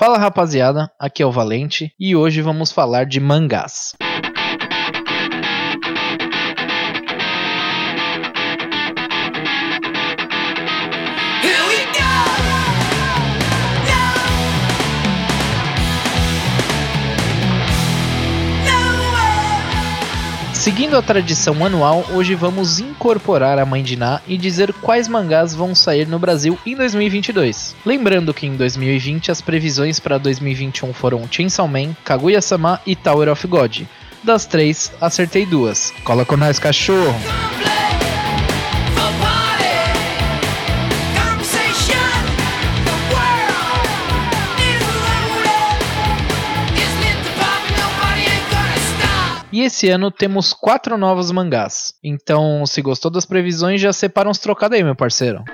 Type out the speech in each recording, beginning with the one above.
Fala rapaziada, aqui é o Valente e hoje vamos falar de mangás. Seguindo a tradição anual, hoje vamos incorporar a Mãe de Ná e dizer quais mangás vão sair no Brasil em 2022. Lembrando que em 2020 as previsões para 2021 foram Chainsaw Man, Kaguya-sama e Tower of God. Das três, acertei duas. Cola com nós, cachorro! E esse ano temos quatro novos mangás. Então, se gostou das previsões, já separa uns trocados aí, meu parceiro.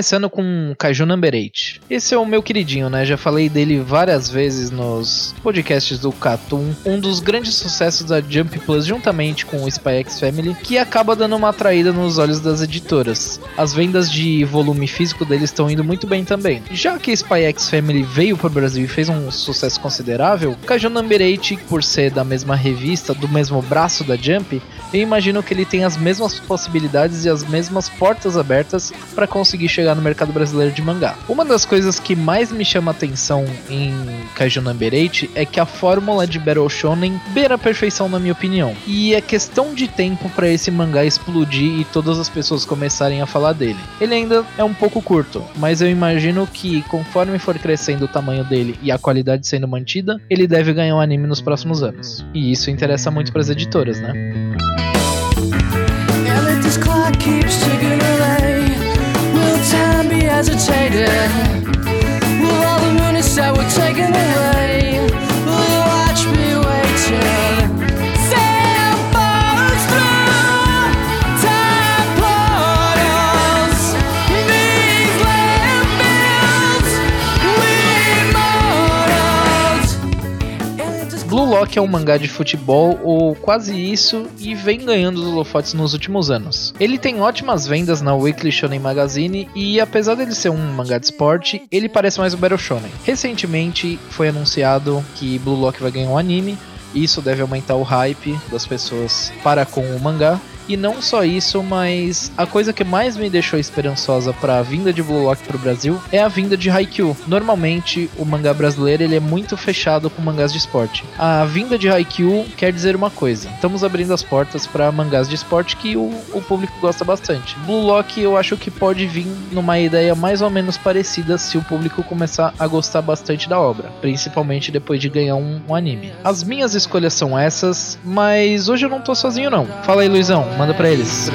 Começando com Kaiju Number 8. Esse é o meu queridinho, né? Já falei dele várias vezes nos podcasts do Cartoon. Um dos grandes sucessos da Jump Plus, juntamente com o Spy X Family, que acaba dando uma atraída nos olhos das editoras. As vendas de volume físico deles estão indo muito bem também. Já que Spy X Family veio para o Brasil e fez um sucesso considerável, Kaiju Number 8, por ser da mesma revista, do mesmo braço da Jump, eu imagino que ele tem as mesmas possibilidades e as mesmas portas abertas para conseguir chegar no mercado brasileiro de mangá. Uma das coisas que mais me chama atenção em Kaiju Number 8 é que a fórmula de Battle Shonen beira a perfeição na minha opinião. E é questão de tempo para esse mangá explodir e todas as pessoas começarem a falar dele. Ele ainda é um pouco curto, mas eu imagino que conforme for crescendo o tamanho dele e a qualidade sendo mantida, ele deve ganhar um anime nos próximos anos. E isso interessa muito para as editoras, né? away. hesitated. Well, all the money said we're taking away. Blue Lock é um mangá de futebol ou quase isso e vem ganhando os holofotes nos últimos anos. Ele tem ótimas vendas na Weekly Shonen Magazine e apesar dele ser um mangá de esporte, ele parece mais um Battle Shonen. Recentemente foi anunciado que Blue Lock vai ganhar um anime, e isso deve aumentar o hype das pessoas para com o mangá. E não só isso, mas a coisa que mais me deixou esperançosa para a vinda de Blue Lock pro Brasil é a vinda de Haikyuu. Normalmente, o mangá brasileiro ele é muito fechado com mangás de esporte. A vinda de Haikyuu quer dizer uma coisa: estamos abrindo as portas para mangás de esporte que o, o público gosta bastante. Blue Lock eu acho que pode vir numa ideia mais ou menos parecida se o público começar a gostar bastante da obra, principalmente depois de ganhar um, um anime. As minhas escolhas são essas, mas hoje eu não tô sozinho não. Fala aí, Luizão. Manda pra eles.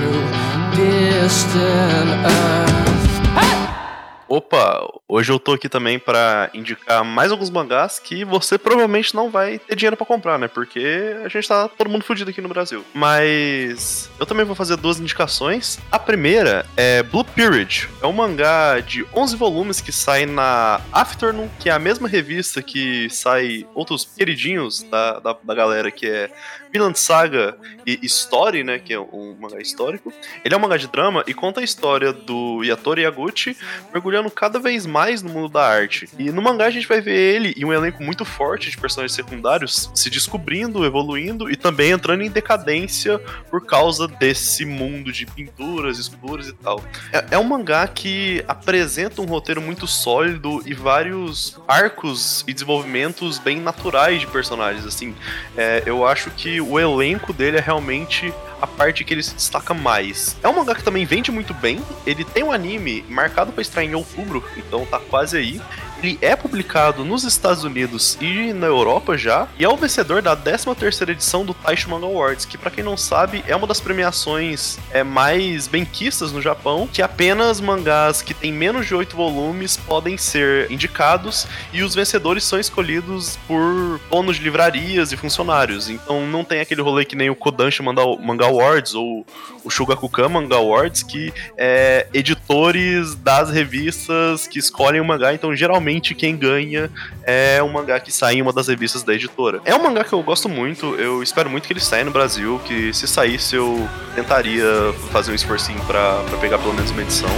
Opa, hoje eu tô aqui também para indicar mais alguns mangás que você provavelmente não vai ter dinheiro para comprar, né? Porque a gente tá todo mundo fudido aqui no Brasil. Mas eu também vou fazer duas indicações. A primeira é Blue Period. É um mangá de 11 volumes que sai na Afternoon, que é a mesma revista que sai outros queridinhos da, da, da galera, que é Vinland Saga e Story, né, que é um mangá histórico. Ele é um mangá de drama e conta a história do Yatori Yaguchi mergulhando cada vez mais no mundo da arte. E no mangá a gente vai ver ele e um elenco muito forte de personagens secundários se descobrindo, evoluindo e também entrando em decadência por causa desse mundo de pinturas, esculturas e tal. É, é um mangá que apresenta um roteiro muito sólido e vários arcos e desenvolvimentos bem naturais de personagens. Assim, é, eu acho que o elenco dele é realmente a parte que ele se destaca mais. É um mangá que também vende muito bem. Ele tem um anime marcado para estrear em outubro, então tá quase aí. Ele é publicado nos Estados Unidos e na Europa já, e é o vencedor da 13ª edição do Taisho Manga Awards, que para quem não sabe, é uma das premiações é, mais benquistas no Japão, que apenas mangás que têm menos de 8 volumes podem ser indicados, e os vencedores são escolhidos por donos de livrarias e funcionários. Então não tem aquele rolê que nem o Kodansha Manga Awards ou o Shugakukan Manga Awards, que é editores das revistas que escolhem o mangá, então geralmente quem ganha é um mangá que sai em uma das revistas da editora. É um mangá que eu gosto muito, eu espero muito que ele saia no Brasil, que se saísse eu tentaria fazer um esforcinho para pegar pelo menos uma edição.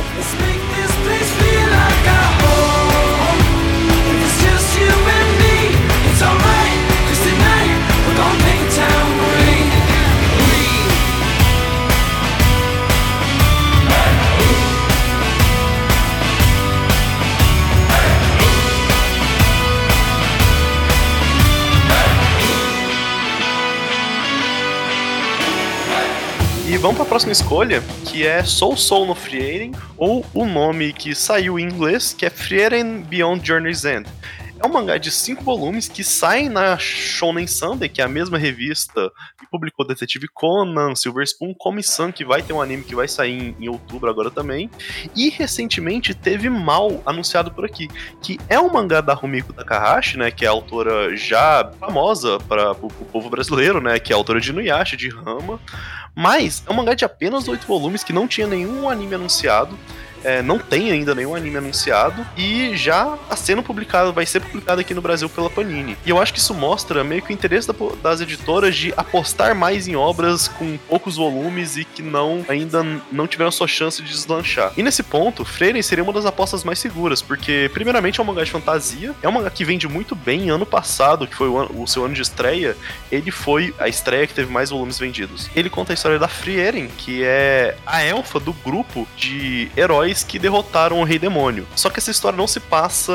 Vamos para a próxima escolha, que é Soul Soul no Frieren, ou o nome que saiu em inglês, que é Frieren Beyond Journey's End. É um mangá de cinco volumes que sai na Shonen Sunday, que é a mesma revista que publicou Detetive Conan, Silver Spoon, Komi-san, que vai ter um anime que vai sair em, em, outubro agora também. E recentemente teve Mal anunciado por aqui, que é um mangá da Rumiko Takahashi, né, que é autora já famosa para o povo brasileiro, né, que é autora de Nuyasha, de Rama. Mas é um mangá de apenas oito volumes que não tinha nenhum anime anunciado é, não tem ainda nenhum anime anunciado e já está sendo publicado, vai ser publicado aqui no Brasil pela Panini. E eu acho que isso mostra meio que o interesse da, das editoras de apostar mais em obras com poucos volumes e que não ainda não tiveram sua chance de deslanchar. E nesse ponto, Freire seria uma das apostas mais seguras, porque primeiramente é um mangá de fantasia, é um mangá que vende muito bem. Ano passado, que foi o, ano, o seu ano de estreia, ele foi a estreia que teve mais volumes vendidos. Ele conta a história da Frieren, que é a elfa do grupo de heróis heróis que derrotaram o Rei Demônio. Só que essa história não se passa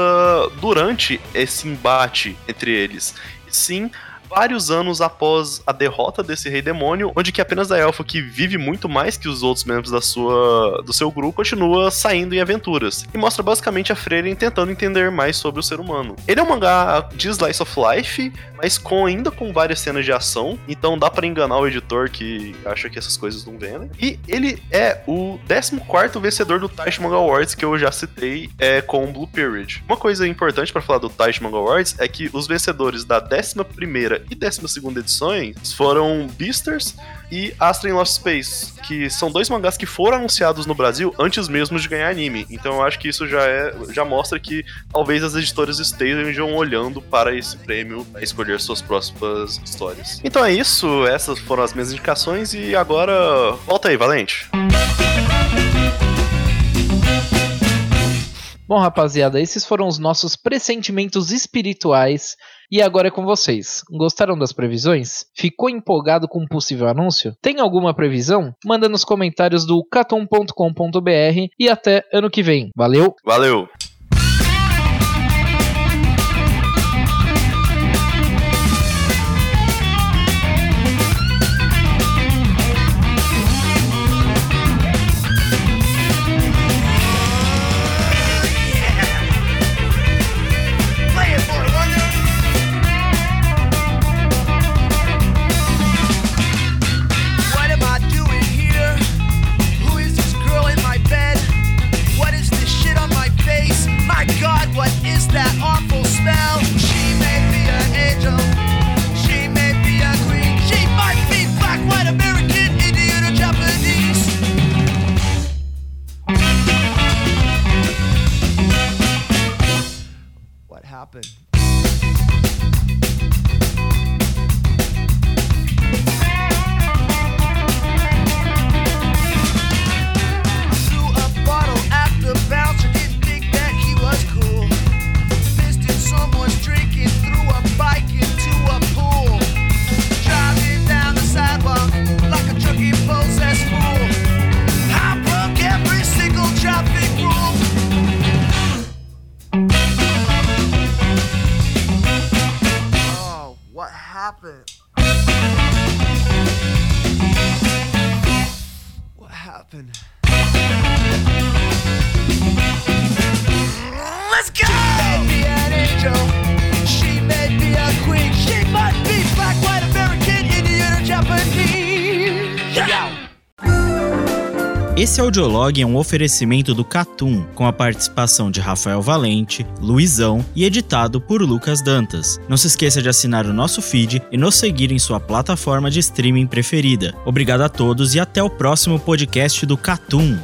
durante esse embate entre eles. Sim, vários anos após a derrota desse rei demônio, onde que apenas a elfa que vive muito mais que os outros membros da sua, do seu grupo continua saindo em aventuras. E mostra basicamente a Freire tentando entender mais sobre o ser humano. Ele é um mangá de slice of life, mas com ainda com várias cenas de ação, então dá para enganar o editor que acha que essas coisas não vendem. E ele é o 14 vencedor do Taishi Manga Awards que eu já citei é, com o Blue Period. Uma coisa importante para falar do Taishi Manga Awards é que os vencedores da 11 e 12 edições foram Beasters e Astra in Lost Space, que são dois mangás que foram anunciados no Brasil antes mesmo de ganhar anime. Então eu acho que isso já é já mostra que talvez as editoras estejam olhando para esse prêmio a escolher suas próximas histórias. Então é isso, essas foram as minhas indicações e agora volta aí, Valente. Bom, rapaziada, esses foram os nossos pressentimentos espirituais e agora é com vocês. Gostaram das previsões? Ficou empolgado com um possível anúncio? Tem alguma previsão? Manda nos comentários do caton.com.br e até ano que vem. Valeu! Valeu! happen. What happened? Let's go! She may be an angel. She may be a queen. She might be black, white, American, Indian, or Japanese. Esse audiolog é um oferecimento do Catum, com a participação de Rafael Valente, Luizão e editado por Lucas Dantas. Não se esqueça de assinar o nosso feed e nos seguir em sua plataforma de streaming preferida. Obrigado a todos e até o próximo podcast do Catum.